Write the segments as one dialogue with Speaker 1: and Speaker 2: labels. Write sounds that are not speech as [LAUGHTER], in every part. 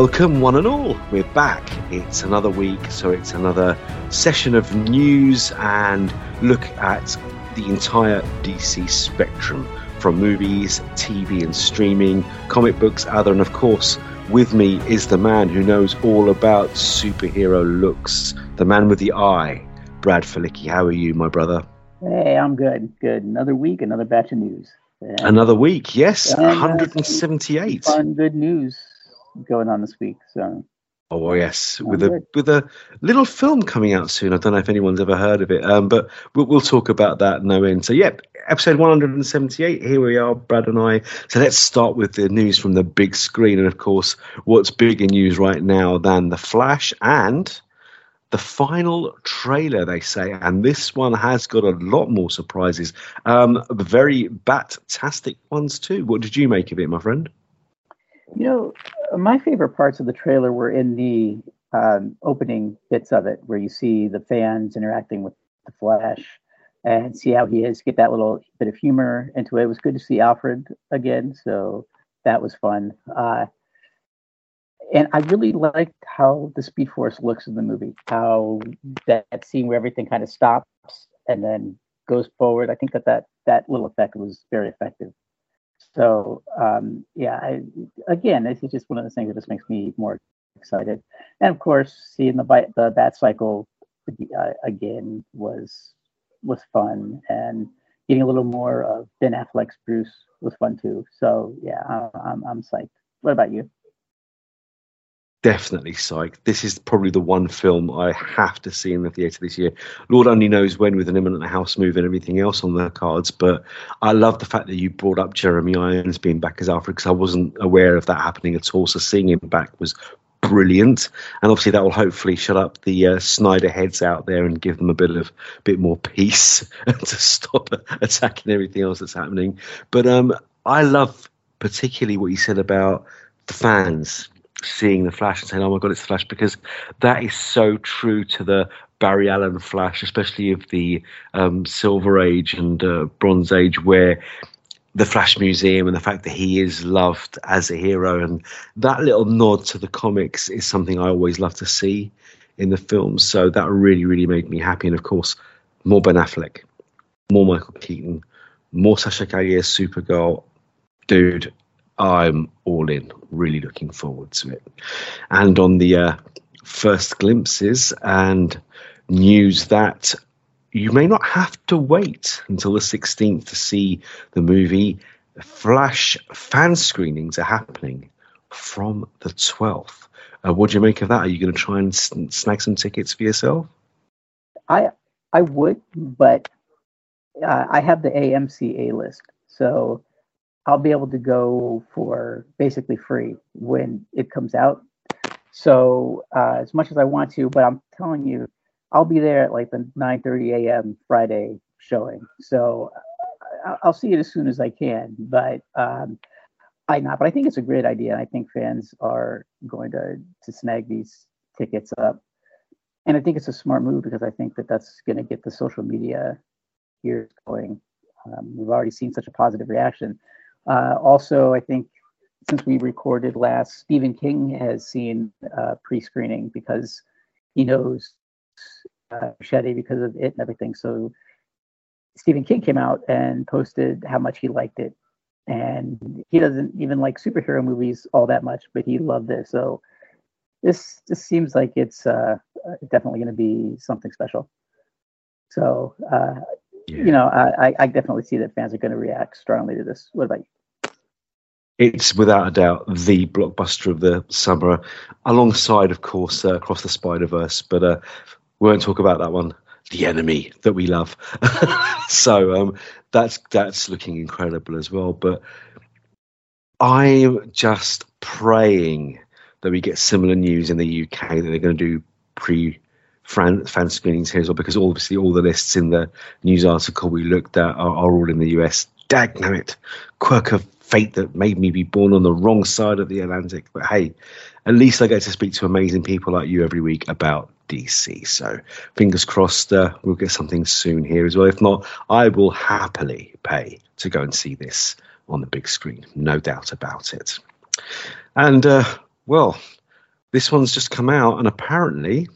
Speaker 1: Welcome, one and all. We're back. It's another week, so it's another session of news and look at the entire DC spectrum from movies, TV, and streaming, comic books, other, and of course, with me is the man who knows all about superhero looks, the man with the eye, Brad Filicky. How are you, my brother?
Speaker 2: Hey, I'm good. Good. Another week, another batch of news.
Speaker 1: And another week, yes, and, uh, 178.
Speaker 2: Fun, good news going on this week. So.
Speaker 1: Oh yes, with a with a little film coming out soon. I don't know if anyone's ever heard of it, um, but we'll, we'll talk about that no end. So, yep, episode 178. Here we are, Brad and I. So let's start with the news from the big screen, and of course, what's bigger news right now than the Flash and the final trailer, they say, and this one has got a lot more surprises. Um, very bat-tastic ones too. What did you make of it, my friend?
Speaker 2: You know, my favorite parts of the trailer were in the um, opening bits of it, where you see the fans interacting with the Flash and see how he is, get that little bit of humor into it. It was good to see Alfred again, so that was fun. Uh, and I really liked how the Speed Force looks in the movie. How that, that scene where everything kind of stops and then goes forward. I think that that, that little effect was very effective. So um, yeah, I, again, it's just one of those things that just makes me more excited. And of course, seeing the the Bat Cycle uh, again was was fun, and getting a little more of Ben Affleck's Bruce was fun too. So yeah, I'm I'm psyched. What about you?
Speaker 1: Definitely psyched. This is probably the one film I have to see in the theatre this year. Lord only knows when, with an imminent house move and everything else on the cards. But I love the fact that you brought up Jeremy Irons being back as Alfred because I wasn't aware of that happening at all. So seeing him back was brilliant, and obviously that will hopefully shut up the uh, Snyder heads out there and give them a bit of bit more peace [LAUGHS] to stop attacking everything else that's happening. But um, I love particularly what you said about the fans seeing the Flash and saying, "Oh my God, it's the Flash," because that is so true to the Barry Allen Flash, especially of the um, Silver Age and uh, Bronze Age, where the Flash Museum and the fact that he is loved as a hero and that little nod to the comics is something I always love to see in the films. So that really, really made me happy. And of course, more Ben Affleck, more Michael Keaton, more Sasha Calle Supergirl. Dude, I'm all in. Really looking forward to it. And on the uh, first glimpses and news that you may not have to wait until the 16th to see the movie. Flash fan screenings are happening from the 12th. Uh, what do you make of that? Are you going to try and snag some tickets for yourself?
Speaker 2: I I would, but uh, I have the AMC A list, so I'll be able to go for basically free when it comes out. So uh, as much as I want to, but I'm telling you, I'll be there at like the 9:30 a.m. Friday showing. So I'll see it as soon as I can. But um, I not. But I think it's a great idea. I think fans are going to to snag these tickets up, and I think it's a smart move because I think that that's going to get the social media here going. Um, we've already seen such a positive reaction. Uh, also, I think since we recorded last, Stephen King has seen uh, pre-screening because he knows uh, Muschietti because of it and everything. So Stephen King came out and posted how much he liked it, and he doesn't even like superhero movies all that much, but he loved this. So this this seems like it's uh, definitely going to be something special. So uh, yeah. you know, I, I definitely see that fans are going to react strongly to this. What about you?
Speaker 1: It's without a doubt the blockbuster of the summer, alongside, of course, uh, Across the Spider Verse. But uh, we won't talk about that one. The enemy that we love. [LAUGHS] so um, that's that's looking incredible as well. But I'm just praying that we get similar news in the UK that they're going to do pre fan, fan screenings here as well, because obviously all the lists in the news article we looked at are, are all in the US. Dag it, quirk of fate that made me be born on the wrong side of the Atlantic. But hey, at least I get to speak to amazing people like you every week about DC. So fingers crossed, uh, we'll get something soon here as well. If not, I will happily pay to go and see this on the big screen, no doubt about it. And uh, well, this one's just come out, and apparently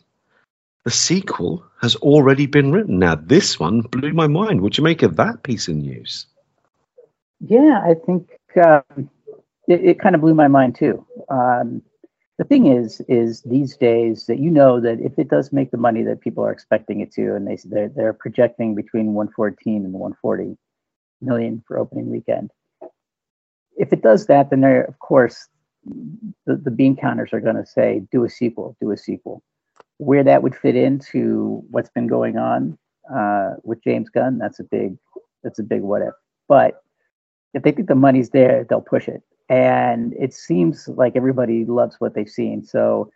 Speaker 1: the sequel has already been written. Now, this one blew my mind. Would you make of that piece of news?
Speaker 2: Yeah, I think um, it, it, kind of blew my mind too. Um, the thing is, is these days that you know that if it does make the money that people are expecting it to, and they they're, they're projecting between 114 and 140 million for opening weekend. If it does that, then of course, the, the bean counters are going to say, do a sequel, do a sequel. Where that would fit into what's been going on uh, with James Gunn, that's a big, that's a big what if. But if they think the money's there, they'll push it. And it seems like everybody loves what they've seen. So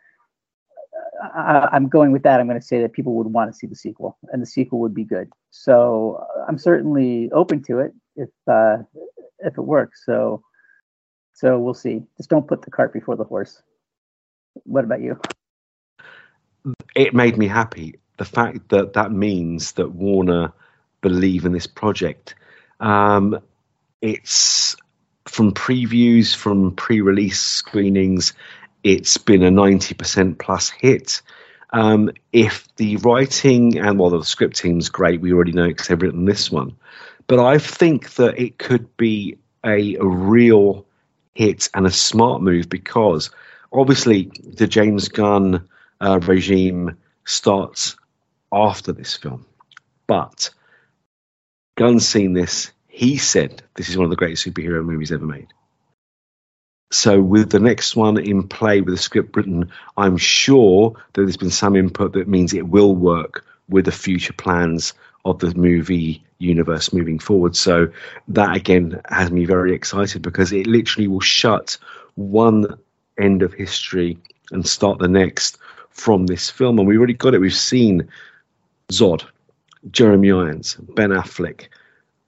Speaker 2: I, am going with that. I'm going to say that people would want to see the sequel, and the sequel would be good. So uh, I'm certainly open to it if uh, if it works. So so we'll see. Just don't put the cart before the horse. What about you?
Speaker 1: It made me happy. The fact that that means that Warner believe in this project. Um, it's from previews, from pre-release screenings. It's been a ninety percent plus hit. Um, if the writing and well, the script team's great, we already know because they've written this one. But I think that it could be a, a real hit and a smart move because obviously the James Gunn uh, regime starts after this film. But Gunn's seen this. He said this is one of the greatest superhero movies ever made. So, with the next one in play with the script written, I'm sure that there's been some input that means it will work with the future plans of the movie universe moving forward. So that again has me very excited because it literally will shut one end of history and start the next from this film. And we've already got it. We've seen Zod, Jeremy Irons, Ben Affleck,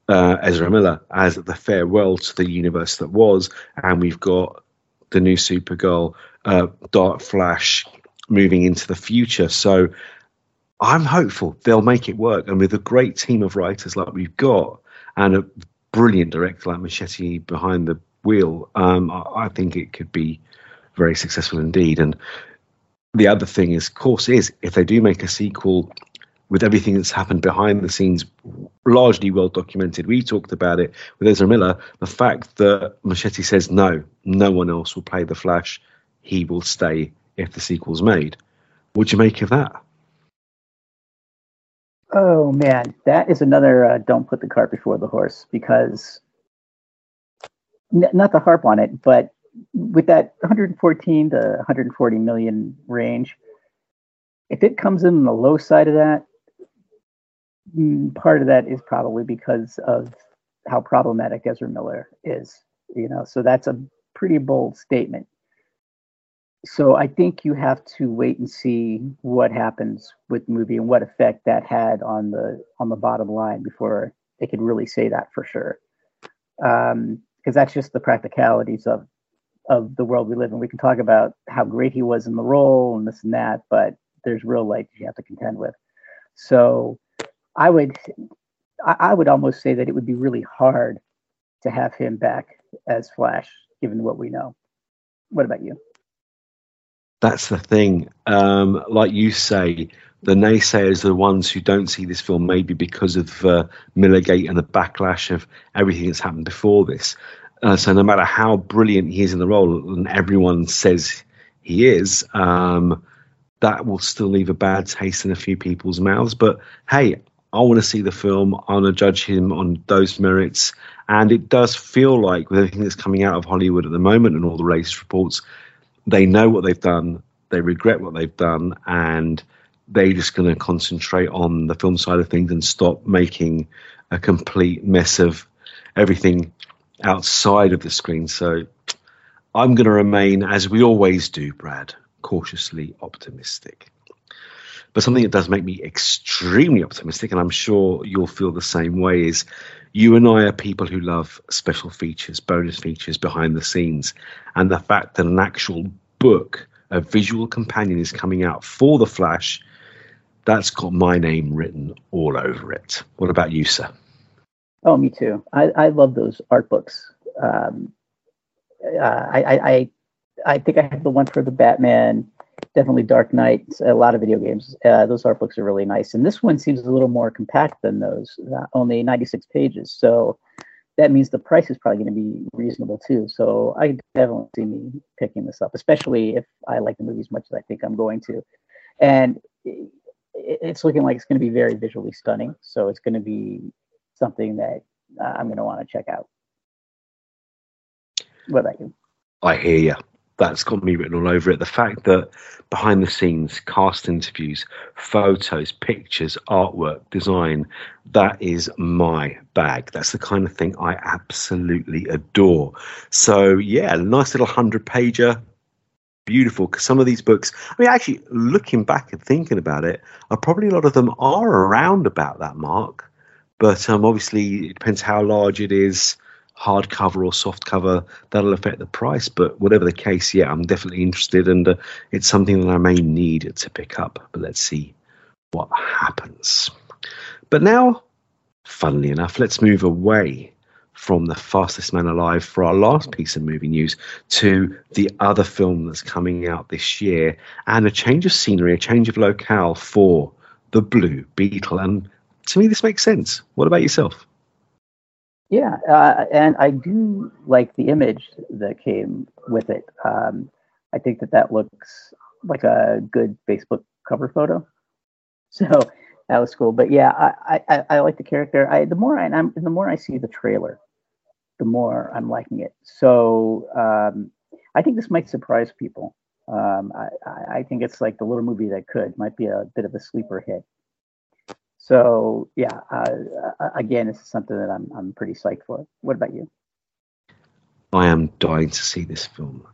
Speaker 1: uh, Ezra Miller as the farewell to the universe that was, and we've got the new Supergirl, uh, Dark Flash, moving into the future. So I'm hopeful they'll make it work. And with a great team of writers like we've got and a brilliant director like Muschietti behind the wheel, um, I, I, think it could be very successful indeed. And the other thing is, of course, is if they do make a sequel with everything that's happened behind the scenes, largely well documented. We talked about it with Ezra Miller. The fact that Muschietti says no, no one else will play the Flash. He will stay if the sequel's made. What do you make of that?
Speaker 2: Oh man, that is another uh, don't put the cart before the horse because n- not to harp on it, but with that 114 to 140 million range, if it comes in on the low side of that, part of that is probably because of how problematic Ezra Miller is. You know, so that's a pretty bold statement so I think you have to wait and see what happens with the movie and what effect that had on the on the bottom line before they could really say that for sure. Because um, that's just the practicalities of of the world we live in. We can talk about how great he was in the role and this and that, but there's real life you have to contend with. So I would I, would almost say that it would be really hard to have him back as Flash, given what we know. What about you?
Speaker 1: that's the thing. Um, like you say, the naysayers are the ones who don't see this film, maybe because of uh, Millergate and the backlash of everything that's happened before this. Uh, so no matter how brilliant he is in the role, and everyone says he is, um, that will still leave a bad taste in a few people's mouths. But hey, I want to see the film. I want to judge him on those merits. And it does feel like, with everything that's coming out of Hollywood at the moment and all the latest reports, they know what they've done, they regret what they've done, and they're just going to concentrate on the film side of things and stop making a complete mess of everything outside of the screen. So I'm going to remain, as we always do, Brad, cautiously optimistic. But something that does make me extremely optimistic, and I'm sure you'll feel the same way, is you and I are people who love special features, bonus features behind the scenes. And the fact that an actual book, a visual companion, is coming out for The Flash, that's got my name written all over it. What about you, sir?
Speaker 2: Oh, me too. I, I love those art books. Um, uh, I, I, I think I have the one for the Batman definitely Dark Knight, a lot of video games. Uh, those art books are really nice, and this one seems a little more compact than those, uh, only 96 pages. So that means the price is probably going to be reasonable too. So I definitely see me picking this up, especially if I like the movie as much as I think I'm going to. And it's looking like it's going to be very visually stunning. So it's going to be something that uh, I'm going to want to check out. What about you?
Speaker 1: I hear you that's got me written all over it. The fact that behind the scenes, cast interviews, photos, pictures, artwork, design, that is my bag. That's the kind of thing I absolutely adore. So, yeah, nice little 100 pager. Beautiful because some of these books, I mean, actually, looking back and thinking about it, are probably a lot of them are around about that mark. But um, obviously, it depends how large it is hardcover or soft cover, that'll affect the price. But whatever the case, yeah, I'm definitely interested, and uh, it's something that I may need to pick up. But let's see what happens. But now, funnily enough, let's move away from the fastest man alive for our last piece of movie news to the other film that's coming out this year and a change of scenery, a change of locale for the Blue Beetle. And to me, this makes sense. What about yourself?
Speaker 2: Yeah, uh, and I do like the image that came with it. Um, I think that that looks like a good Facebook cover photo. [LAUGHS] So that was cool. But yeah, I, I, I like the character. I the more I am the more I see the trailer, the more I'm liking it. So um, I think this might surprise people. Um, I, I think it's like the little movie that could might be a bit of a sleeper hit. So yeah, uh, uh, again, this is something that I'm I'm pretty psyched for. What about you?
Speaker 1: I am dying to see this film.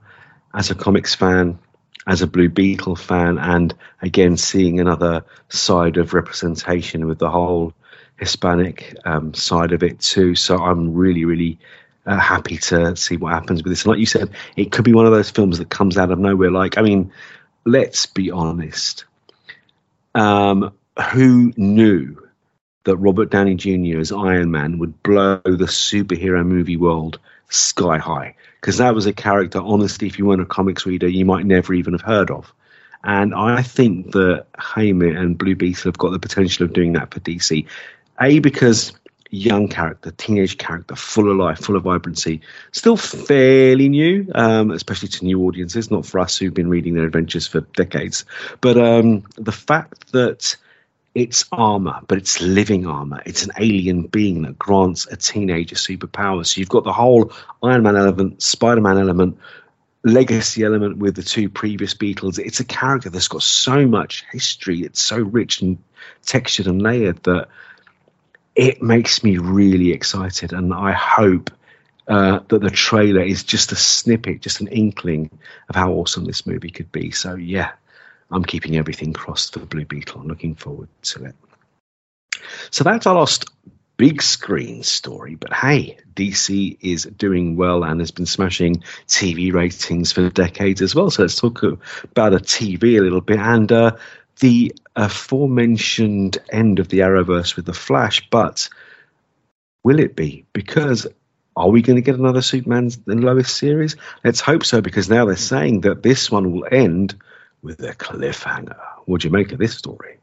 Speaker 1: As a comics fan, as a Blue Beetle fan, and again seeing another side of representation with the whole Hispanic um, side of it too. So I'm really, really uh, happy to see what happens with this. And like you said, it could be one of those films that comes out of nowhere. Like, I mean, let's be honest. Um, who knew that Robert Downey Jr. as Iron Man would blow the superhero movie world sky high? Because that was a character, honestly, if you weren't a comics reader, you might never even have heard of. And I think that Haymitch and Blue Beetle have got the potential of doing that for DC. A, because young character, teenage character, full of life, full of vibrancy, still fairly new, um, especially to new audiences, not for us who've been reading their adventures for decades. But um, the fact that it's armor, but it's living armor. It's an alien being that grants a teenager superpowers. So you've got the whole Iron Man element, Spider Man element, legacy element with the two previous Beetles. It's a character that's got so much history. It's so rich and textured and layered that it makes me really excited. And I hope uh, that the trailer is just a snippet, just an inkling of how awesome this movie could be. So, yeah, I'm keeping everything crossed for the Blue Beetle. I'm looking forward to it. So that's our last big screen story. But hey, DC is doing well and has been smashing TV ratings for decades as well. So let's talk about a TV a little bit and uh, the aforementioned end of the Arrowverse with the Flash. But will it be? Because are we going to get another Superman and Lois series? Let's hope so, because now they're saying that this one will end with a cliffhanger. What do you make of this story?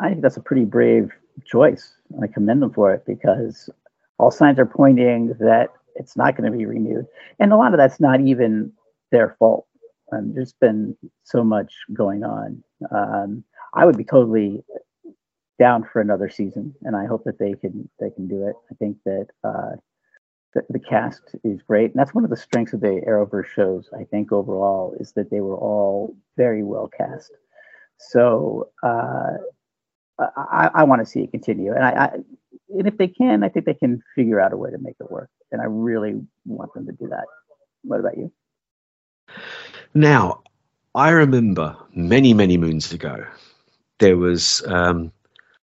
Speaker 2: I think that's a pretty brave choice. I commend them for it because all signs are pointing that it's not going to be renewed. And a lot of that's not even their fault. Um, there's been so much going on. Um, I would be totally down for another season, and I hope that they can they can do it. I think that uh, the, the cast is great, and that's one of the strengths of the Arrowverse shows. I think overall is that they were all very well cast. So uh, I, I want to see it continue, and I, I, and if they can, I think they can figure out a way to make it work, and I really want them to do that. What about you?
Speaker 1: Now, I remember many many moons ago, there was um,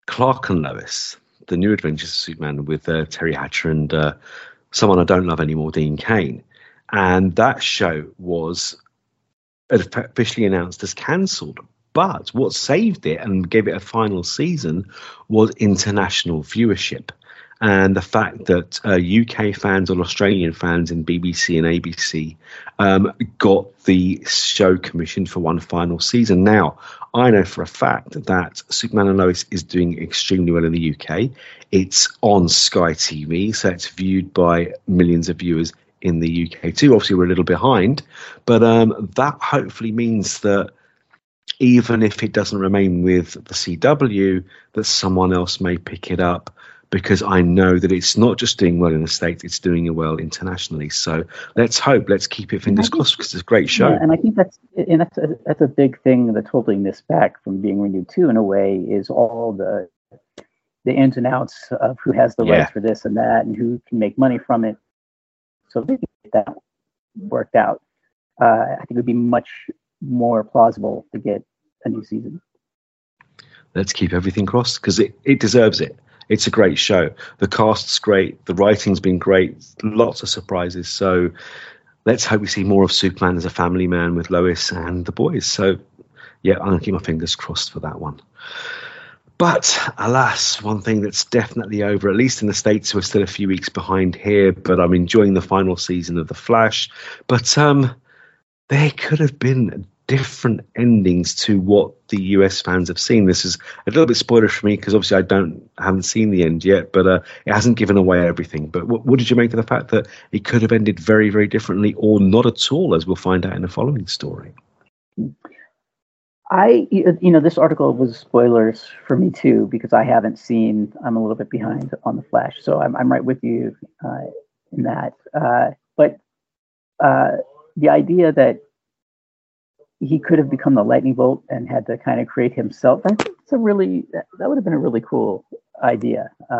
Speaker 1: Clark and Lois, the New Adventures of Superman with uh, Teri Hatcher and uh, someone I don't love anymore, Dean Cain. And that show was officially announced as cancelled. But what saved it and gave it a final season was international viewership. And the fact that uh, UK fans or Australian fans in BBC and ABC um, got the show commissioned for one final season. Now, I know for a fact that Superman and Lois is doing extremely well in the UK. It's on Sky TV, so it's viewed by millions of viewers in the UK too. Obviously, we're a little behind, but um, that hopefully means that even if it doesn't remain with the CW, that someone else may pick it up because I know that it's not just doing well in the States, it's doing well internationally. So let's hope, let's keep it fingers crossed because it's a great show.
Speaker 2: Yeah, and I think that's and that's a, that's a big thing that's holding this back from being renewed too. In a way, is all the the ins and outs of who has the yeah. rights for this and that, and who can make money from it. So they get that worked out. Uh, I think it would be much more plausible to get a new season.
Speaker 1: Let's keep everything crossed because it, it deserves it. It's a great show. The cast's great. The writing's been great. Lots of surprises. So let's hope we see more of Superman as a family man with Lois and the boys. So yeah, I'm going to keep my fingers crossed for that one. But alas, one thing that's definitely over, at least in the States, we're still a few weeks behind here, but I'm enjoying the final season of The Flash. But um, there could have been different endings to what the US fans have seen. This is a little bit spoiler for me because obviously I don't haven't seen the end yet, but uh, it hasn't given away everything. But what, what, did you make of the fact that it could have ended very, very differently, or not at all, as we'll find out in the following story?
Speaker 2: I, you know, this article was spoilers for me too because I haven't seen. I'm a little bit behind on the Flash, so I'm I'm right with you uh, in that. Uh, but uh, the idea that he could have become the lightning bolt and had to kind of create himself. I think it's a really that, would have been a really cool idea. Uh,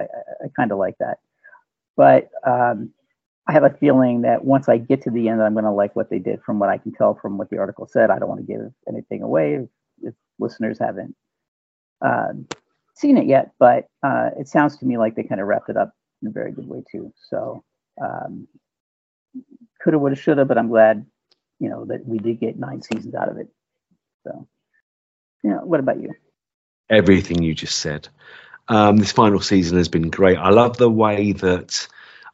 Speaker 2: I, I kind of like that, but um, I have a feeling that once I get to the end, I'm going to like what they did. From what I can tell from what the article said, I don't want to give anything away if, if listeners haven't uh, seen it yet. But uh, it sounds to me like they kind of wrapped it up in a very good way too. So um, coulda, woulda, shoulda, but I'm glad you know that we did get nine seasons out of it. So, yeah. What about you?
Speaker 1: Everything you just said. Um, this final season has been great. I love the way that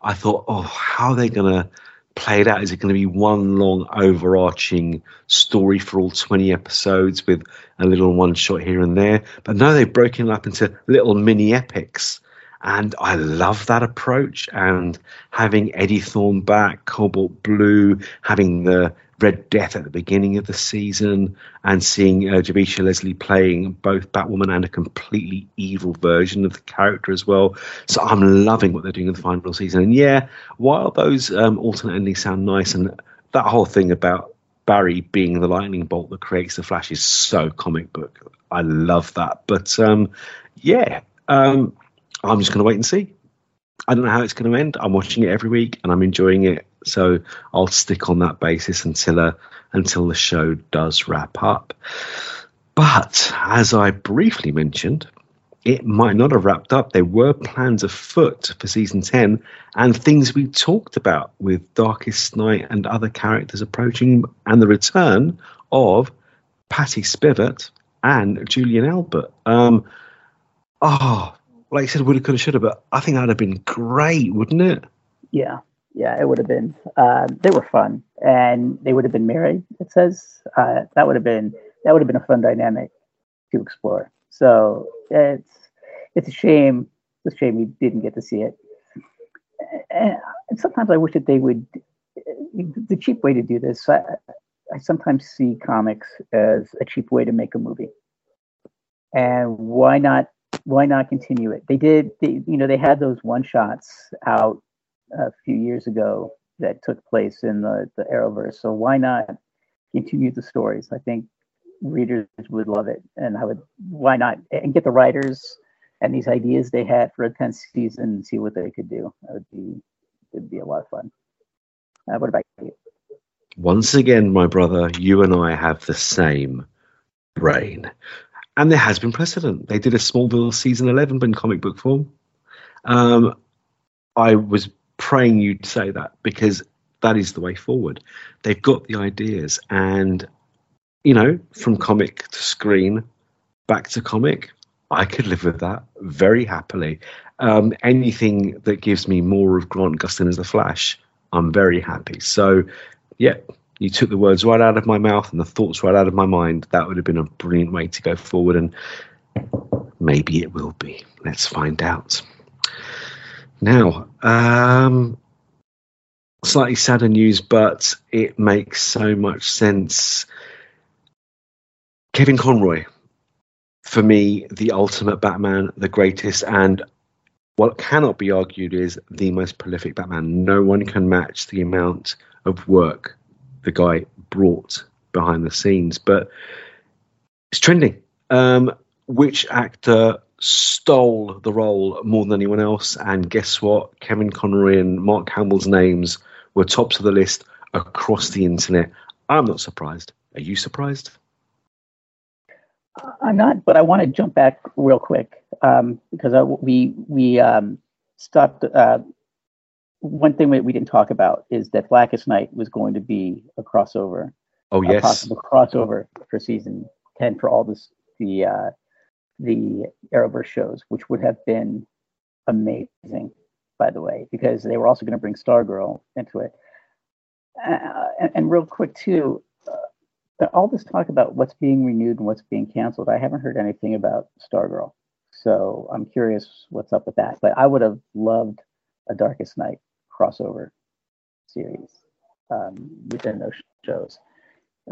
Speaker 1: I thought, oh, how are they going to play it out? Is it going to be one long overarching story for all 20 episodes with a little one shot here and there? But no, they've broken it up into little mini epics. And I love that approach. And having Eddie Thawne back, Cobalt Blue, having the Red Death at the beginning of the season and seeing uh, Leslie playing both Batwoman and a completely evil version of the character as well. So I'm loving what they're doing in the final season. And yeah, while those um, alternate endings sound nice and that whole thing about Barry being the lightning bolt that creates the Flash is so comic book. I love that. But um, yeah, um, I'm just going to wait and see. I don't know how it's going to end. I'm watching it every week and I'm enjoying it. So I'll stick on that basis until uh, until the show does wrap up. But as I briefly mentioned, it might not have wrapped up. There were plans afoot for season 10 and things we talked about with Darkest Night and other characters approaching, and the return of Patty Spivot and Julian Albert. Um, oh, like I said, woulda, coulda, shoulda, but I think that'd have been great, wouldn't it?
Speaker 2: Yeah, yeah, it would have been. Uh, they were fun, and they would have been married. It says uh, that would have been that would have been a fun dynamic to explore. So it's it's a shame. It's a shame we didn't get to see it. And sometimes I wish that they would. The cheap way to do this, I, I sometimes see comics as a cheap way to make a movie. And why not why not continue it? They did, they, you know, they had those one shots out a few years ago that took place in the, the Arrowverse. So why not continue the stories? I think readers would love it. And I would, why not? And get the writers and these ideas they had for a 10th season and see what they could do. That would be, it'd be a lot of fun. Uh, what about you?
Speaker 1: Once again, my brother, you and I have the same brain. And there has been precedent. They did a Smallville season 11, but in comic book form. Um, I was praying you'd say that because that is the way forward. They've got the ideas, and you know, from comic to screen, back to comic. I could live with that very happily. Um, anything that gives me more of Grant Gustin as the Flash, I'm very happy. So, yeah, you took the words right out of my mouth and the thoughts right out of my mind. That would have been a brilliant way to go forward, and maybe it will be. Let's find out. Now, um, slightly sadder news, but it makes so much sense. Kevin Conroy, for me, the ultimate Batman, the greatest, and what cannot be argued is the most prolific Batman. No one can match the amount of work the guy brought behind the scenes. But it's trending. Um, which actor stole the role more than anyone else? And guess what? Kevin Conroy and Mark Hamill's names were tops of the list across the internet. I'm not surprised. Are you surprised?
Speaker 2: I'm not, but I want to jump back real quick um, because I, we we um, stopped. Uh, one thing that we didn't talk about is that Blackest Night was going to be a crossover.
Speaker 1: Oh yes,
Speaker 2: a possible crossover for season ten for all this the uh, the Arrowverse shows, which would have been amazing, by the way, because they were also going to bring Stargirl into it. Uh, and, and, real quick too, uh, all this talk about what's being renewed and what's being canceled, I haven't heard anything about Stargirl. So I'm curious what's up with that. But I would have loved a Darkest Night crossover series um, within those shows.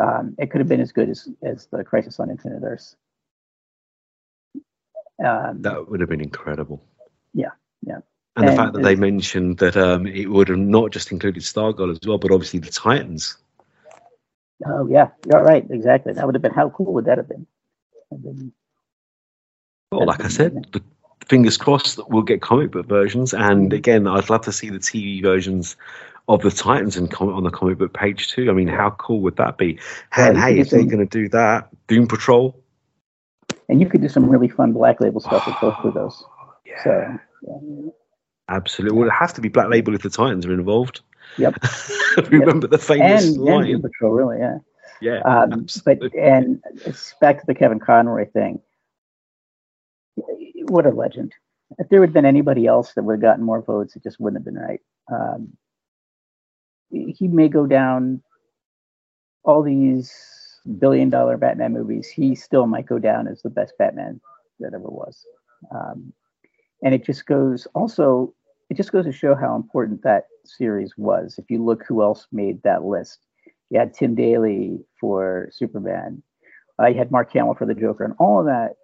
Speaker 2: Um, it could have been as good as, as the Crisis on Infinite Earths.
Speaker 1: Um, that would have been incredible.
Speaker 2: Yeah, yeah.
Speaker 1: And, and the fact that they mentioned that um, it would have not just included Stargirl as well, but obviously the Titans.
Speaker 2: Oh yeah, you're right. Exactly. That would have been how cool would that have been? Been
Speaker 1: well, like I said, the, fingers crossed that we'll get comic book versions. And again, I'd love to see the TV versions of the Titans and comic on the comic book page too. I mean, how cool would that be? And yeah, hey, if they're going to do that, Doom Patrol,
Speaker 2: and you could do some really fun black label stuff with both of those. [SIGHS]
Speaker 1: Yeah. So, yeah. Absolutely. Well, it has to be black label if the Titans are involved.
Speaker 2: Yep. [LAUGHS]
Speaker 1: Remember yep. the famous
Speaker 2: and,
Speaker 1: line.
Speaker 2: And Patrol, really, yeah.
Speaker 1: Yeah. Um,
Speaker 2: but and back to the Kevin Conroy thing. What a legend! If there had been anybody else that would have gotten more votes, it just wouldn't have been right. Um, he may go down all these billion dollar Batman movies, he still might go down as the best Batman that ever was. Um, and it just goes also, it just goes to show how important that series was. If you look who else made that list, you had Tim Daly for Superman, uh, you had Mark Hamill for the Joker, and all of that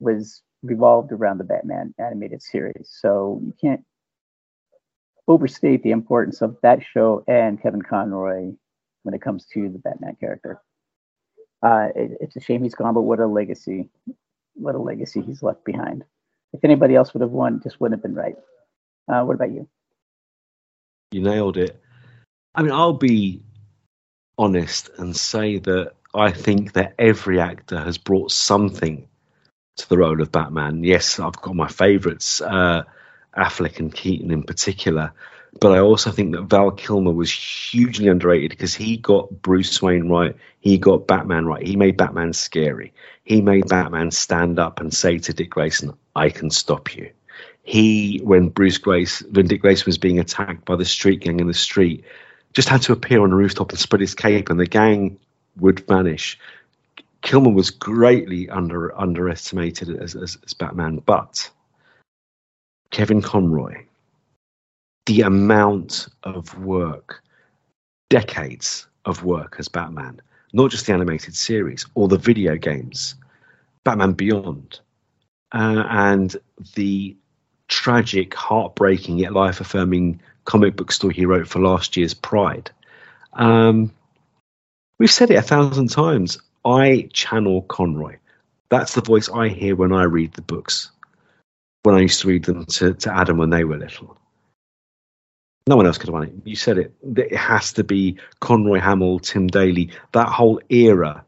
Speaker 2: was revolved around the Batman animated series. So you can't overstate the importance of that show and Kevin Conroy when it comes to the Batman character uh, it, it's a shame he's gone, but what a legacy! What a legacy he's left behind. If anybody else would have won, just wouldn't have been right. Uh, what about you?
Speaker 1: You nailed it. I mean, I'll be honest and say that I think that every actor has brought something to the role of Batman. Yes, I've got my favourites, uh, Affleck and Keaton in particular, but I also think that Val Kilmer was hugely underrated because he got Bruce Wayne right. He got Batman right. He made Batman scary. He made Batman stand up and say to Dick Grayson, I can stop you. He, when Bruce Grace, when Dick Grayson was being attacked by the street gang in the street, just had to appear on a rooftop and spread his cape and the gang would vanish. Kilmer was greatly under underestimated as, as, as Batman, but Kevin Conroy the amount of work, decades of work as Batman, not just the animated series or the video games, Batman Beyond, uh, and the tragic, heartbreaking, yet life affirming comic book story he wrote for last year's Pride. Um, we've said it a thousand times. I channel Conroy. That's the voice I hear when I read the books, when I used to read them to, to Adam when they were little. No one else could have won it. You said it. It has to be Conroy Hamill, Tim Daly, that whole era,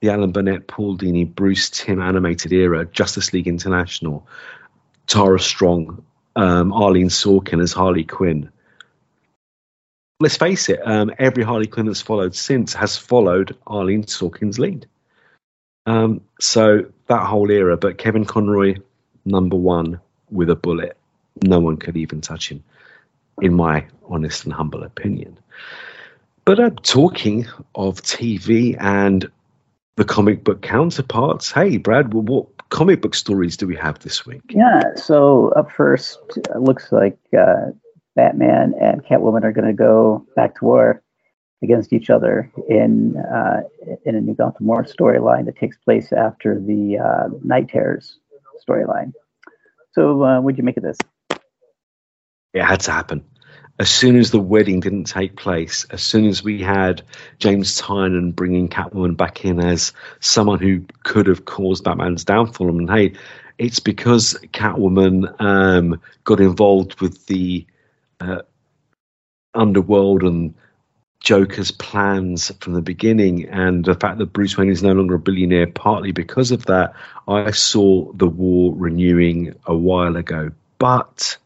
Speaker 1: the Alan Burnett, Paul Dini, Bruce Timm animated era, Justice League International, Tara Strong, um, Arlene Sorkin as Harley Quinn. Let's face it, um, every Harley Quinn that's followed since has followed Arlene Sorkin's lead. Um, so that whole era, but Kevin Conroy, number one with a bullet. No one could even touch him, in my honest and humble opinion. But uh, talking of TV and the comic book counterparts, hey, Brad, what comic book stories do we have this week?
Speaker 2: Yeah, so up first, looks like uh, Batman and Catwoman are going to go back to war against each other in uh, in a new Gotham War storyline that takes place after the uh, Night Terrors storyline. So, uh, what'd you make of this?
Speaker 1: It had to happen. As soon as the wedding didn't take place, as soon as we had James Tynion bringing Catwoman back in as someone who could have caused Batman's downfall, and hey, it's because Catwoman um, got involved with the uh, underworld and Joker's plans from the beginning, and the fact that Bruce Wayne is no longer a billionaire, partly because of that, I saw the war renewing a while ago. But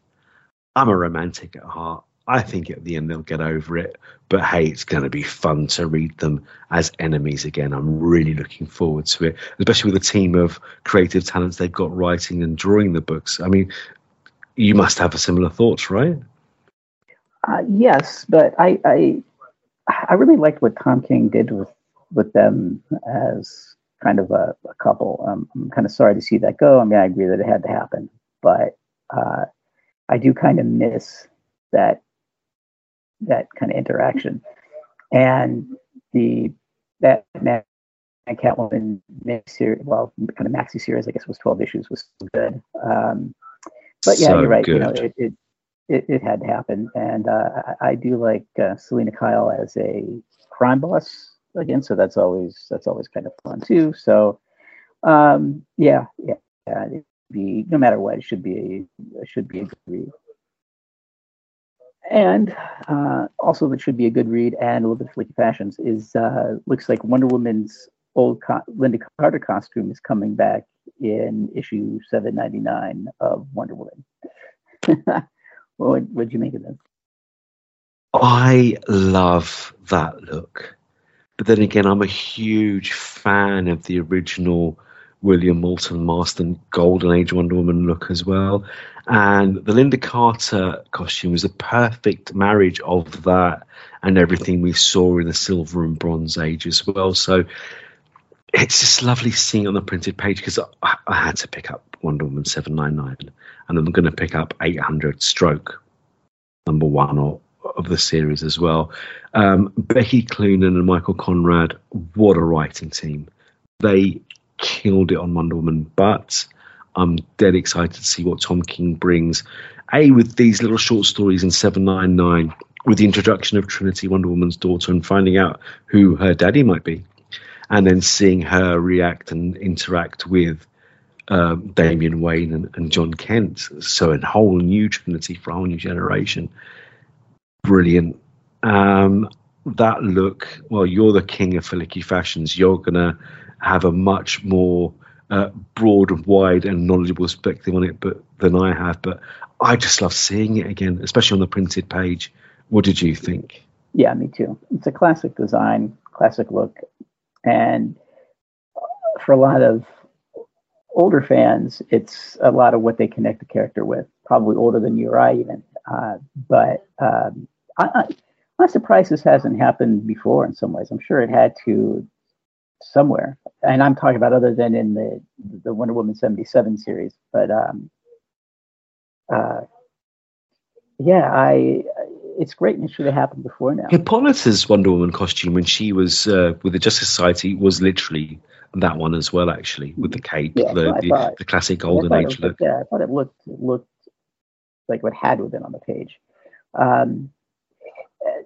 Speaker 1: I'm a romantic at heart. I think at the end they'll get over it. But hey, it's going to be fun to read them as enemies again. I'm really looking forward to it, especially with a team of creative talents they've got writing and drawing the books. I mean, you must have a similar thoughts, right?
Speaker 2: Uh, yes, but I, I I really liked what Tom King did with with them as kind of a, a couple. Um, I'm kind of sorry to see that go. I mean, I agree that it had to happen, but uh, I do kind of miss that that kind of interaction and the that and Catwoman series, well, kind of maxi series, I guess was 12 issues, was good. Um, but yeah, so you're right. Good. You know, it, it it, it had to happen. And uh, I, I, do like uh, Selina Kyle as a crime boss again, so that's always that's always kind of fun too. So um, yeah, yeah, yeah be no matter what, it should be a should be a good read. And uh, also, that should be a good read and a little bit Filicky fashions is uh, looks like Wonder Woman's old co- Lynda Carter costume is coming back in issue 799 of Wonder Woman. [LAUGHS] What would you make of this?
Speaker 1: I love that look. But then again, I'm a huge fan of the original William Moulton Marston Golden Age Wonder Woman look as well. And the Lynda Carter costume was a perfect marriage of that and everything we saw in the Silver and Bronze Age as well. So it's just lovely seeing on the printed page because I, I, had to pick up Wonder Woman 799 and I'm going to pick up 800 stroke number one or, of the series as well. Um, Becky Cloonan and Michael Conrad, what a writing team. They killed it on Wonder Woman, but I'm dead excited to see what Tom King brings. A, with these little short stories in 799, with the introduction of Trinity, Wonder Woman's daughter, and finding out who her daddy might be and then seeing her react and interact with um, Damian Wayne and, and, Jon Kent. So a whole new Trinity for a whole new generation. Brilliant. Um, that look, well, you're the king of filicky fashions. You're gonna have a much more uh, broad and wide and knowledgeable perspective on it, but than I have. But I just love seeing it again, especially on the printed page. What did you think?
Speaker 2: Yeah, me too. It's a classic design, classic look. And for a lot of older fans, it's a lot of what they connect the character with, probably older than you or I even. Uh, but um, I, am surprised this hasn't happened before in some ways. I'm sure it had to somewhere. And I'm talking about other than in the, the Wonder Woman 77 series. But um, uh, yeah, I it's great and it should have happened before now.
Speaker 1: Hippolyta's Wonder Woman costume when she was uh, with the Justice Society was literally that one as well, actually, with the cape, yeah, the, the, the, classic golden age look.
Speaker 2: Yeah, I thought it looked it looked like what had been on the page. Um,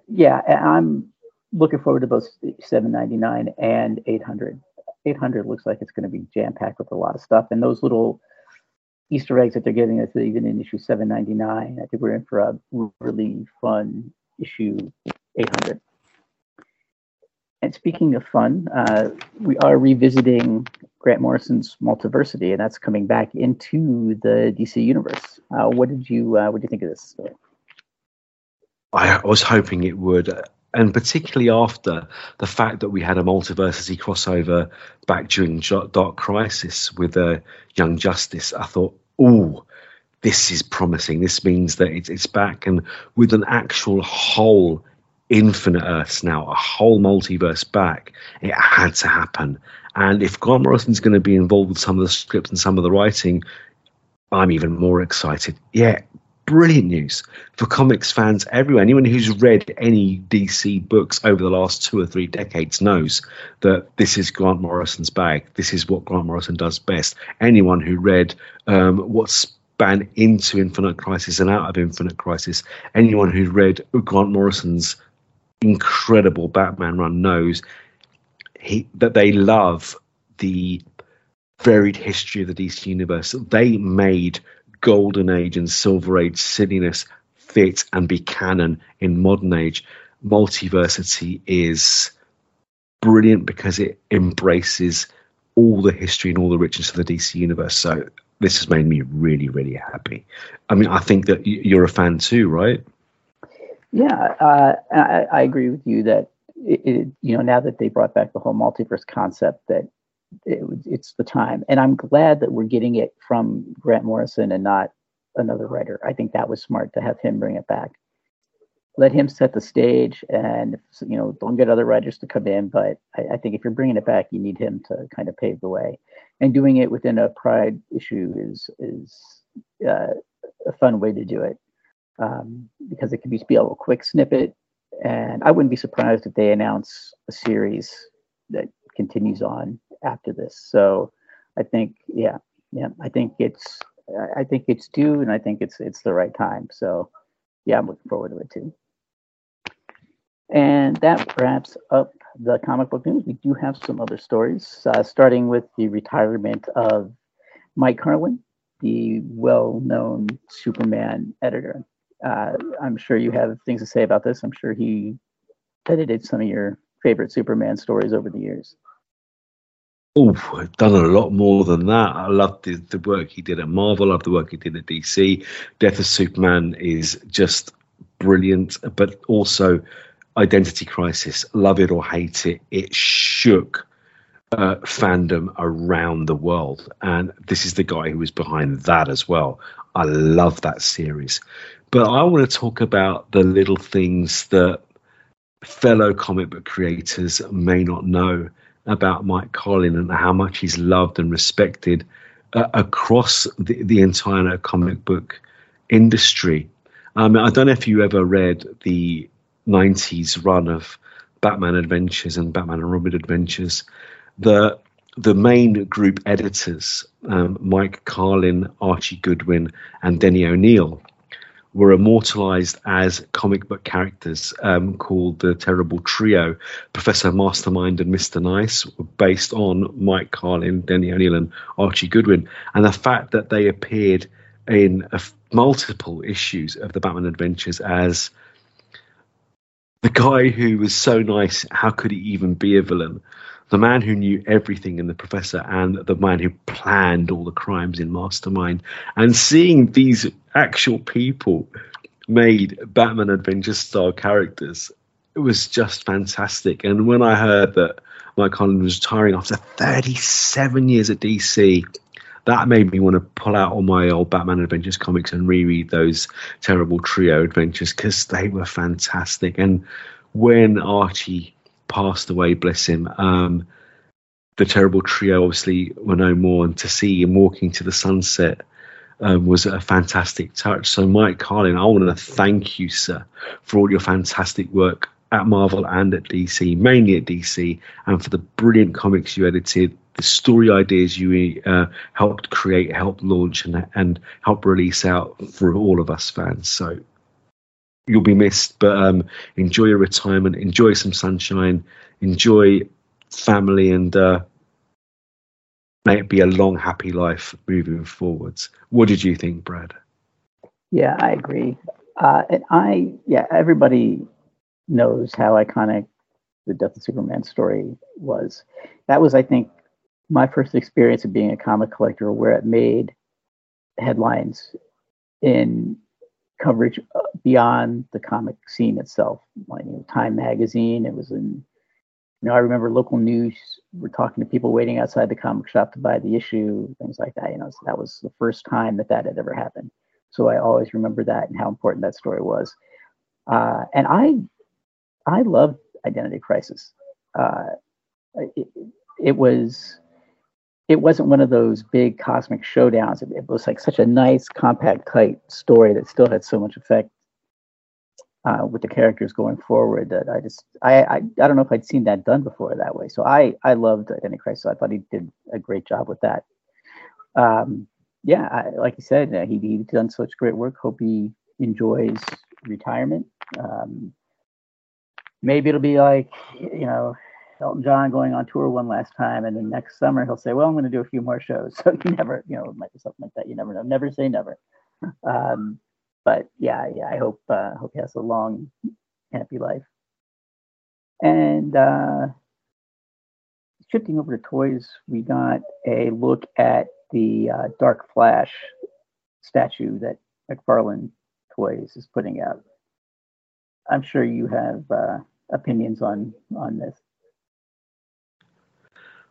Speaker 2: yeah, I'm looking forward to both 799 and 800. 800 looks like it's going to be jam packed with a lot of stuff, and those little Easter eggs that they're giving us even in issue 799. I think we're in for a really fun issue 800. And speaking of fun, uh, we are revisiting Grant Morrison's Multiversity, and that's coming back into the DC universe. Uh, what did you uh, What did you think of this story?
Speaker 1: I was hoping it would. And particularly after the fact that we had a multiversity crossover back during Dark Crisis with uh, Young Justice, I thought, oh, this is promising. This means that it's, it's back and with an actual whole infinite Earths now, a whole multiverse back. It had to happen. And if Grant Morrison's going to be involved with some of the scripts and some of the writing, I'm even more excited. Yeah, brilliant news for comics fans everywhere. Anyone who's read any DC books over the last two or three decades knows that this is Grant Morrison's bag. This is what Grant Morrison does best. Anyone who read um, what's span into Infinite Crisis and out of Infinite Crisis, anyone who read Grant Morrison's incredible Batman run knows he, that they love the varied history of the DC universe. They made Golden Age and Silver Age silliness fit and be canon in modern age. Multiversity is brilliant because it embraces all the history and all the richness of the DC universe. So this has made me really, really happy. I mean, I think that you're a fan too, right?
Speaker 2: Yeah, uh, I, I, agree with you that it, it, you know now that they brought back the whole multiverse concept that it, it's the time, and I'm glad that we're getting it from Grant Morrison and not another writer. I think that was smart to have him bring it back. Let him set the stage, and you know, don't get other writers to come in. But I, I think if you're bringing it back, you need him to kind of pave the way, and doing it within a Pride issue is is uh, a fun way to do it um, because it can be, be a little quick snippet. And I wouldn't be surprised if they announce a series that continues on after this. So I think, yeah, yeah, I think it's, I think it's due, and I think it's it's the right time. So yeah, I'm looking forward to it too. And that wraps up the comic book news. We do have some other stories, uh, starting with the retirement of Mike Carlin, the well known Superman editor uh, I'm sure you have things to say about this. I'm sure he edited some of your favorite Superman stories over the years.
Speaker 1: Oh, I've done a lot more than that. I love the, the work he did at Marvel. I love the work he did at DC. Death of Superman is just brilliant, but also Identity Crisis. Love it or hate it, it shook uh, fandom around the world. And this is the guy who was behind that as well. I love that series. But I want to talk about the little things that fellow comic book creators may not know about Mike Carlin and how much he's loved and respected uh, across the, the entire comic book industry. Um, I don't know if you ever read the 90s run of Batman Adventures and Batman and Robin Adventures. The the main group editors, um, Mike Carlin, Archie Goodwin, and Denny O'Neil, were immortalized as comic book characters um, called the Terrible Trio. Professor Mastermind and Mr. Nice were based on Mike Carlin, Denny O'Neil, and Archie Goodwin. And the fact that they appeared in multiple issues of the Batman Adventures as the guy who was so nice, how could he even be a villain? the man who knew everything in the professor and the man who planned all the crimes in mastermind and seeing these actual people made batman adventure style characters it was just fantastic and when i heard that mike Carlin was retiring after 37 years at dc that made me want to pull out all my old Batman Adventures comics and reread those terrible trio adventures because they were fantastic. And when Archie passed away, bless him. Um, the terrible trio obviously were no more, and to see him walking to the sunset um, was a fantastic touch. So, Mike Carlin, I want to thank you, sir, for all your fantastic work at Marvel and at DC, mainly at DC, and for the brilliant comics you edited, the story ideas you uh, helped create, helped launch, and and help release out for all of us fans. So you'll be missed. But um, enjoy your retirement, enjoy some sunshine, enjoy family, and uh, may it be a long, happy life moving forwards. What did you think, Brad?
Speaker 2: Yeah, I agree. Uh, and I, yeah, everybody knows how iconic the Death of Superman story was. That was, I think, my first experience of being a comic collector where it made headlines in coverage beyond the comic scene itself. Like you know, Time Magazine, it was in. You know, I remember local news. We're talking to people waiting outside the comic shop to buy the issue, things like that. You know, so that was the first time that that had ever happened. So I always remember that and how important that story was. Uh, and I, I loved Identity Crisis. Uh, it, it was it wasn't one of those big cosmic showdowns. It, it, was like such a nice, compact, tight story that still had so much effect uh, with the characters going forward that I just I, I, I don't know if I'd seen that done before that way. So I I loved Identity Crisis. So I thought he did a great job with that. Um, yeah, I, like you said, uh, he he done such great work. Hope he enjoys retirement. Um, maybe it'll be like you know Elton John going on tour one last time, and then next summer he'll say, "Well, I'm going to do a few more shows." [LAUGHS] So you never, you know, something like that. You never know. Never say never. Um, but yeah, yeah, I hope uh, hope he has a long, happy life. And uh, shifting over to toys, we got a look at the uh, Dark Flash statue that McFarlane Toys is putting out. I'm sure you have uh, opinions on on this.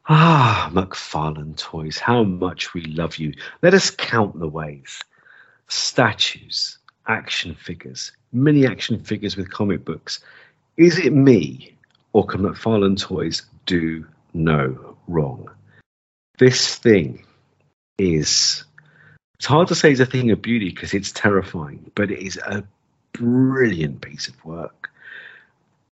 Speaker 1: Ah, McFarlane Toys, how much we love you. Let us count the ways. Statues, action figures, mini action figures with comic books. Is it me, or can McFarlane Toys do no wrong? This thing is. It's hard to say it's a thing of beauty because it's terrifying, but it is a brilliant piece of work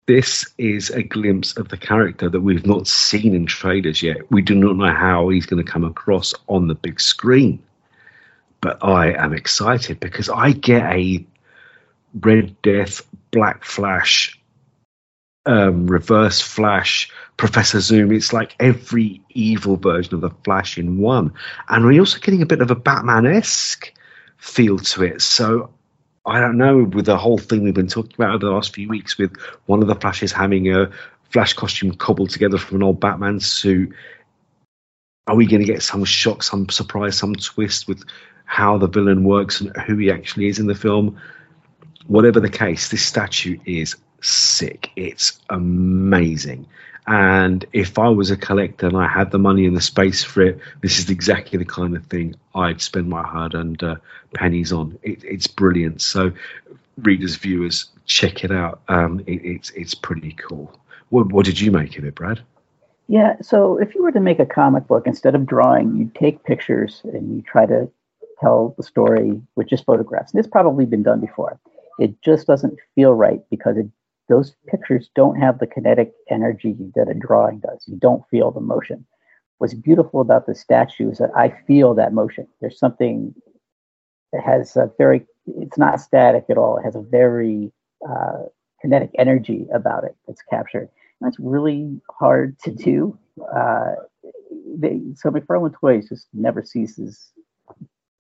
Speaker 1: this is a glimpse of the character that we've not seen in trailers yet. We do not know how he's going to come across on the big screen. But I am excited because I get a Red Death, Black Flash, um, Reverse Flash, Professor Zoom. It's like every evil version of the Flash in one. And we're also getting a bit of a Batman esque feel to it. So I don't know, with the whole thing we've been talking about over the last few weeks, with one of the Flashes having a Flash costume cobbled together from an old Batman suit, are we going to get some shock, some surprise, some twist with how the villain works and who he actually is in the film? Whatever the case, this statue is sick. It's amazing. And if I was a collector and I had the money and the space for it, this is exactly the kind of thing I'd spend my hard-earned uh, pennies on. It, it's brilliant. So, readers, viewers, check it out. Um, it, it's it's pretty cool. What, what did you make of it, Brad?
Speaker 2: Yeah. So, if you were to make a comic book instead of drawing, you'd take pictures and you try to tell the story with just photographs. And it's probably been done before. It just doesn't feel right because it those pictures don't have the kinetic energy that a drawing does. You don't feel the motion. What's beautiful about the statue is that I feel that motion. There's something that has a very, it's not static at all. It has a very uh, kinetic energy about it that's captured. And that's really hard to do. Uh, they, so McFarlane Toys just never ceases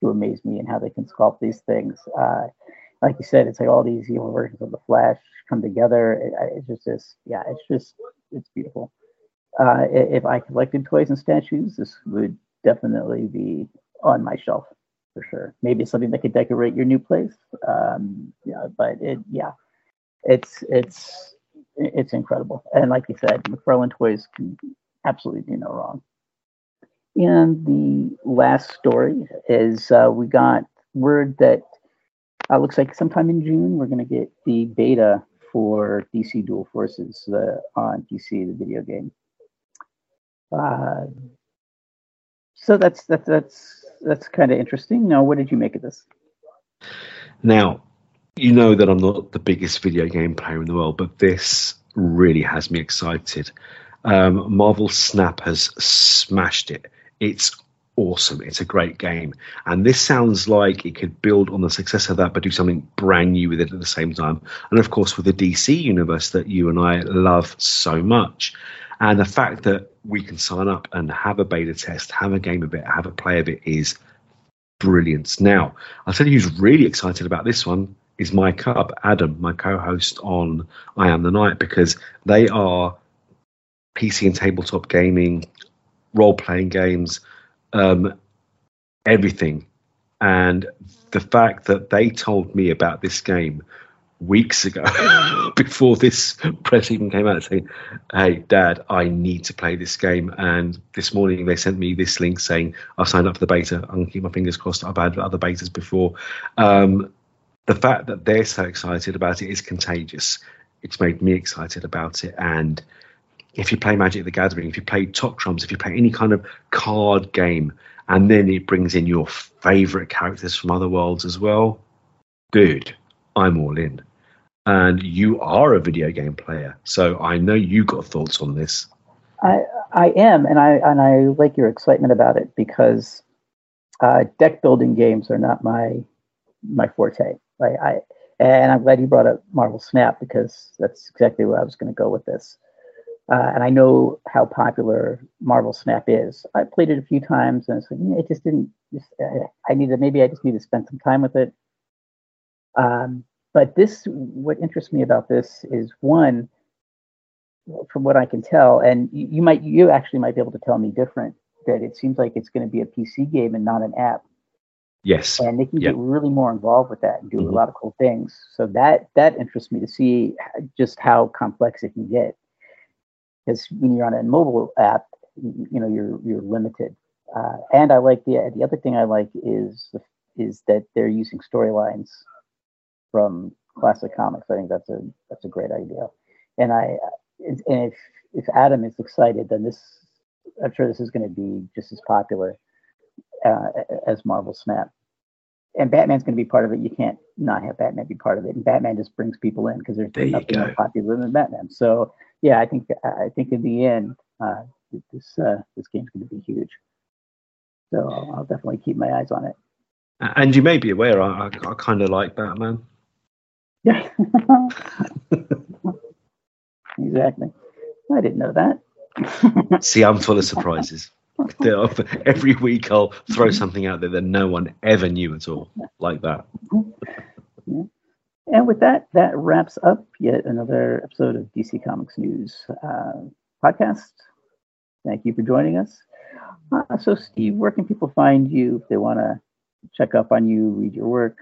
Speaker 2: to amaze me and how they can sculpt these things. Uh, like you said, it's like all these evil versions of the Flash come together. It, it's just this, yeah, it's just it's beautiful. Uh, if I collected toys and statues, this would definitely be on my shelf for sure. Maybe something that could decorate your new place. Um, yeah, but it, yeah, it's it's it's incredible. And like you said, McFarlane Toys can absolutely do no wrong. And the last story is uh, we got word that uh, looks like sometime in June we're going to get the beta for DC Dual Forces uh, on PC, the video game. Uh, so that's that's that's that's kind of interesting. Now, what did you make of this?
Speaker 1: Now, you know that I'm not the biggest video game player in the world, but this really has me excited. Um, Marvel Snap has smashed it. It's awesome. It's a great game. And this sounds like it could build on the success of that, but do something brand new with it at the same time. And of course, with the DC universe that you and I love so much. And the fact that we can sign up and have a beta test, have a game of it, have a play of it is brilliant. Now, I'll tell you who's really excited about this one is my cub, Adam, my co host on I Am the Night, because they are PC and tabletop gaming, role playing games, um, everything And the fact that they told me about this game weeks ago [LAUGHS] before this press even came out saying, Hey, dad, I need to play this game. And this morning they sent me this link saying, I've signed up for the beta. I'm going to keep my fingers crossed. I've had other betas before. Um, the fact that they're so excited about it is contagious. It's made me excited about it. And if you play Magic the Gathering, if you play Top Trumps, if you play any kind of card game, and then it brings in your favorite characters from other worlds as well, dude, I'm all in. And you are a video game player, so I know you got thoughts on this.
Speaker 2: I I am, and I and I like your excitement about it because uh, deck building games are not my my forte. Like I and I'm glad you brought up Marvel Snap because that's exactly where I was going to go with this. Uh, and I know how popular Marvel Snap is. I played it a few times, and it's like, it just didn't. Just, uh, I need to maybe I just need to spend some time with it. Um, but this, what interests me about this is one, from what I can tell, and you, you might, you actually might be able to tell me different. That it seems like it's going to be a PC game and not an app.
Speaker 1: Yes.
Speaker 2: And they can
Speaker 1: Yep.
Speaker 2: get really more involved with that and do
Speaker 1: Mhm.
Speaker 2: a lot of cool things. So that that interests me to see just how complex it can get. Because when you're on a mobile app, you, you know you're you're limited. Uh, and I like the the other thing I like is is that they're using storylines from classic comics. I think that's a that's a great idea. And I and if if Adam is excited, then this I'm sure this is going to be just as popular uh, as Marvel Snap. And Batman's going to be part of it. You can't not have Batman be part of it. And Batman just brings people in because there's
Speaker 1: There
Speaker 2: nothing more popular than Batman. So yeah, I think I think in the end, uh, this uh, this game's going to be huge. So I'll, I'll definitely keep my eyes on it.
Speaker 1: And you may be aware, I, I, I kind of like Batman.
Speaker 2: Yeah. [LAUGHS] exactly. I didn't know that. [LAUGHS]
Speaker 1: See, I'm full of surprises. There are- [LAUGHS] Every week I'll throw something out there that no one ever knew at all, like that.
Speaker 2: And with that, that wraps up yet another episode of DC Comics News uh, podcast. Thank you for joining us. Uh, so, Steve, where can people find you if they want to check up on you, read your work?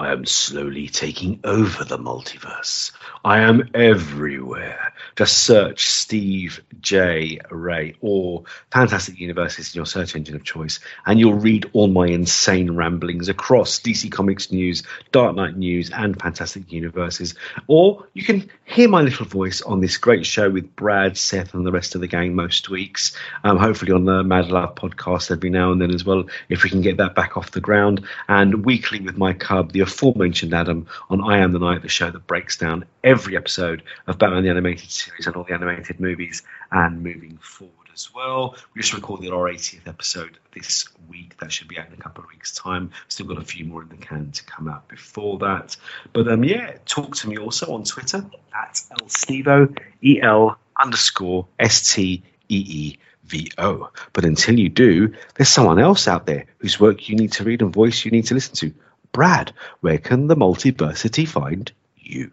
Speaker 1: I am slowly taking over the multiverse. I am everywhere. Just search Steve J. Ray or Fantastic Universes in your search engine of choice, and you'll read all my insane ramblings across DC Comics News, Dark Knight News, and Fantastic Universes. Or you can hear my little voice on this great show with Brad, Seth, and the rest of the gang most weeks. Um, hopefully on the Mad Love podcast every now and then as well, if we can get that back off the ground. And weekly with my cub, the aforementioned Adam, on I Am the Night, the show that breaks down every episode of Batman the Animated Series and all the animated movies and moving forward as well. We just recorded our 80th episode this week. That should be out in a couple of weeks' time. Still got a few more in the can to come out before that. But um, yeah, talk to me also on Twitter at elstevo, E L underscore S T E E V O. But until you do, there's someone else out there whose work you need to read and voice you need to listen to. Brad, where can the multiversity find you?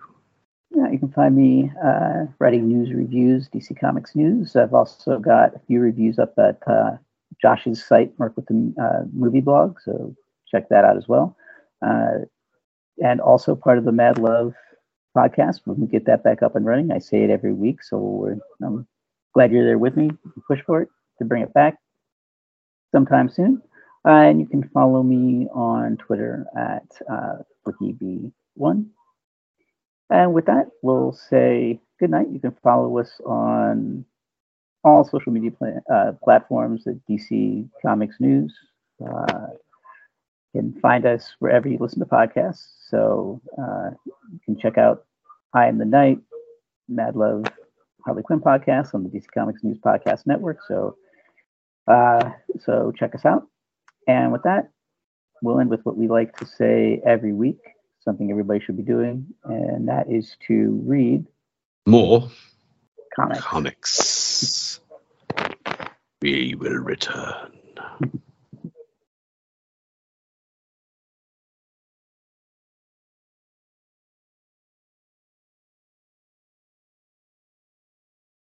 Speaker 2: Yeah, you can find me uh, writing news reviews, DC Comics News. I've also got a few reviews up at uh, Josh's site, Mark with the uh, Movie Blog, so check that out as well. Uh, and also part of the Mad Love podcast. When we get that back up and running, I say it every week, so we're, I'm glad you're there with me. Push for it to bring it back sometime soon. Uh, and you can follow me on Twitter at uh, FilickyB1. And with that, we'll say good night. You can follow us on all social media uh, platforms at DC Comics News. Uh, you can find us wherever you listen to podcasts. So uh, you can check out I Am the Night, Mad Love, Harley Quinn podcast on the DC Comics News Podcast Network. So, uh, so check us out. And with that, we'll end with what we like to say every week, something everybody should be doing, and that is to read
Speaker 1: More
Speaker 2: comics.
Speaker 1: comics. We will return.